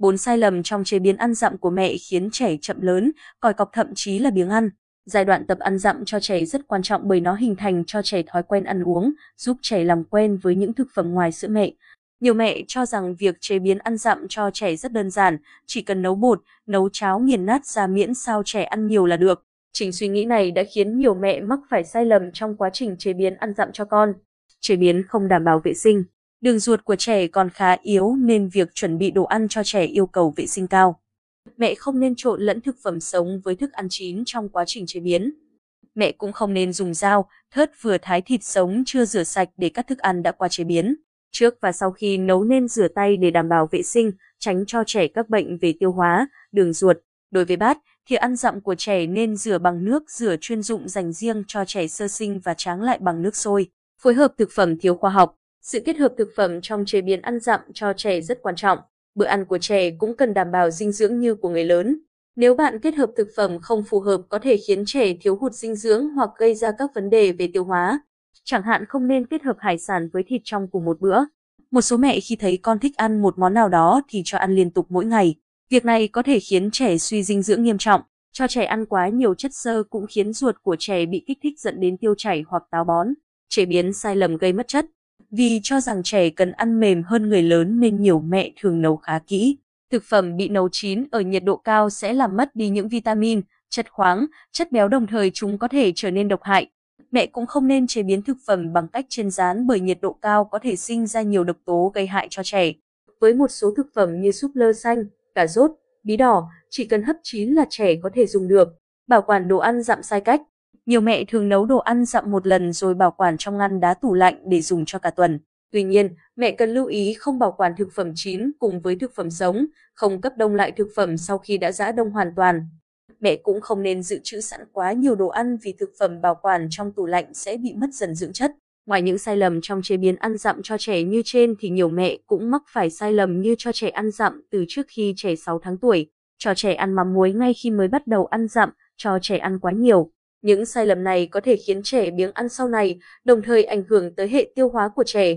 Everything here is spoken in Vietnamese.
Bốn sai lầm trong chế biến ăn dặm của mẹ khiến trẻ chậm lớn, còi cọc thậm chí là biếng ăn. Giai đoạn tập ăn dặm cho trẻ rất quan trọng bởi nó hình thành cho trẻ thói quen ăn uống, giúp trẻ làm quen với những thực phẩm ngoài sữa mẹ. Nhiều mẹ cho rằng việc chế biến ăn dặm cho trẻ rất đơn giản, chỉ cần nấu bột, nấu cháo nghiền nát ra miễn sao trẻ ăn nhiều là được. Chính suy nghĩ này đã khiến nhiều mẹ mắc phải sai lầm trong quá trình chế biến ăn dặm cho con. Chế biến không đảm bảo vệ sinh. Đường ruột của trẻ còn khá yếu nên việc chuẩn bị đồ ăn cho trẻ yêu cầu vệ sinh cao. Mẹ không nên trộn lẫn thực phẩm sống với thức ăn chín trong quá trình chế biến. Mẹ cũng không nên dùng dao, thớt vừa thái thịt sống chưa rửa sạch để cắt thức ăn đã qua chế biến. Trước và sau khi nấu nên rửa tay để đảm bảo vệ sinh, tránh cho trẻ các bệnh về tiêu hóa, đường ruột. Đối với bát, thì ăn dặm của trẻ nên rửa bằng nước rửa chuyên dụng dành riêng cho trẻ sơ sinh và tráng lại bằng nước sôi. Phối hợp thực phẩm thiếu khoa học. Sự kết hợp thực phẩm trong chế biến ăn dặm cho trẻ rất quan trọng. Bữa ăn của trẻ cũng cần đảm bảo dinh dưỡng như của người lớn. Nếu bạn kết hợp thực phẩm không phù hợp có thể khiến trẻ thiếu hụt dinh dưỡng hoặc gây ra các vấn đề về tiêu hóa. Chẳng hạn không nên kết hợp hải sản với thịt trong cùng một bữa. Một số mẹ khi thấy con thích ăn một món nào đó thì cho ăn liên tục mỗi ngày. Việc này có thể khiến trẻ suy dinh dưỡng nghiêm trọng. Cho trẻ ăn quá nhiều chất xơ cũng khiến ruột của trẻ bị kích thích dẫn đến tiêu chảy hoặc táo bón. Chế biến sai lầm gây mất chất. Vì cho rằng trẻ cần ăn mềm hơn người lớn nên nhiều mẹ thường nấu khá kỹ. Thực phẩm bị nấu chín ở nhiệt độ cao sẽ làm mất đi những vitamin, chất khoáng, chất béo đồng thời chúng có thể trở nên độc hại. Mẹ cũng không nên chế biến thực phẩm bằng cách chiên rán bởi nhiệt độ cao có thể sinh ra nhiều độc tố gây hại cho trẻ. Với một số thực phẩm như súp lơ xanh, cà rốt, bí đỏ, chỉ cần hấp chín là trẻ có thể dùng được. Bảo quản đồ ăn dặm sai cách. Nhiều mẹ thường nấu đồ ăn dặm một lần rồi bảo quản trong ngăn đá tủ lạnh để dùng cho cả tuần. Tuy nhiên, mẹ cần lưu ý không bảo quản thực phẩm chín cùng với thực phẩm sống, không cấp đông lại thực phẩm sau khi đã giã đông hoàn toàn. Mẹ cũng không nên dự trữ sẵn quá nhiều đồ ăn vì thực phẩm bảo quản trong tủ lạnh sẽ bị mất dần dưỡng chất. Ngoài những sai lầm trong chế biến ăn dặm cho trẻ như trên thì nhiều mẹ cũng mắc phải sai lầm như cho trẻ ăn dặm từ trước khi trẻ 6 tháng tuổi, cho trẻ ăn mắm muối ngay khi mới bắt đầu ăn dặm, cho trẻ ăn quá nhiều. Những sai lầm này có thể khiến trẻ biếng ăn sau này, đồng thời ảnh hưởng tới hệ tiêu hóa của trẻ.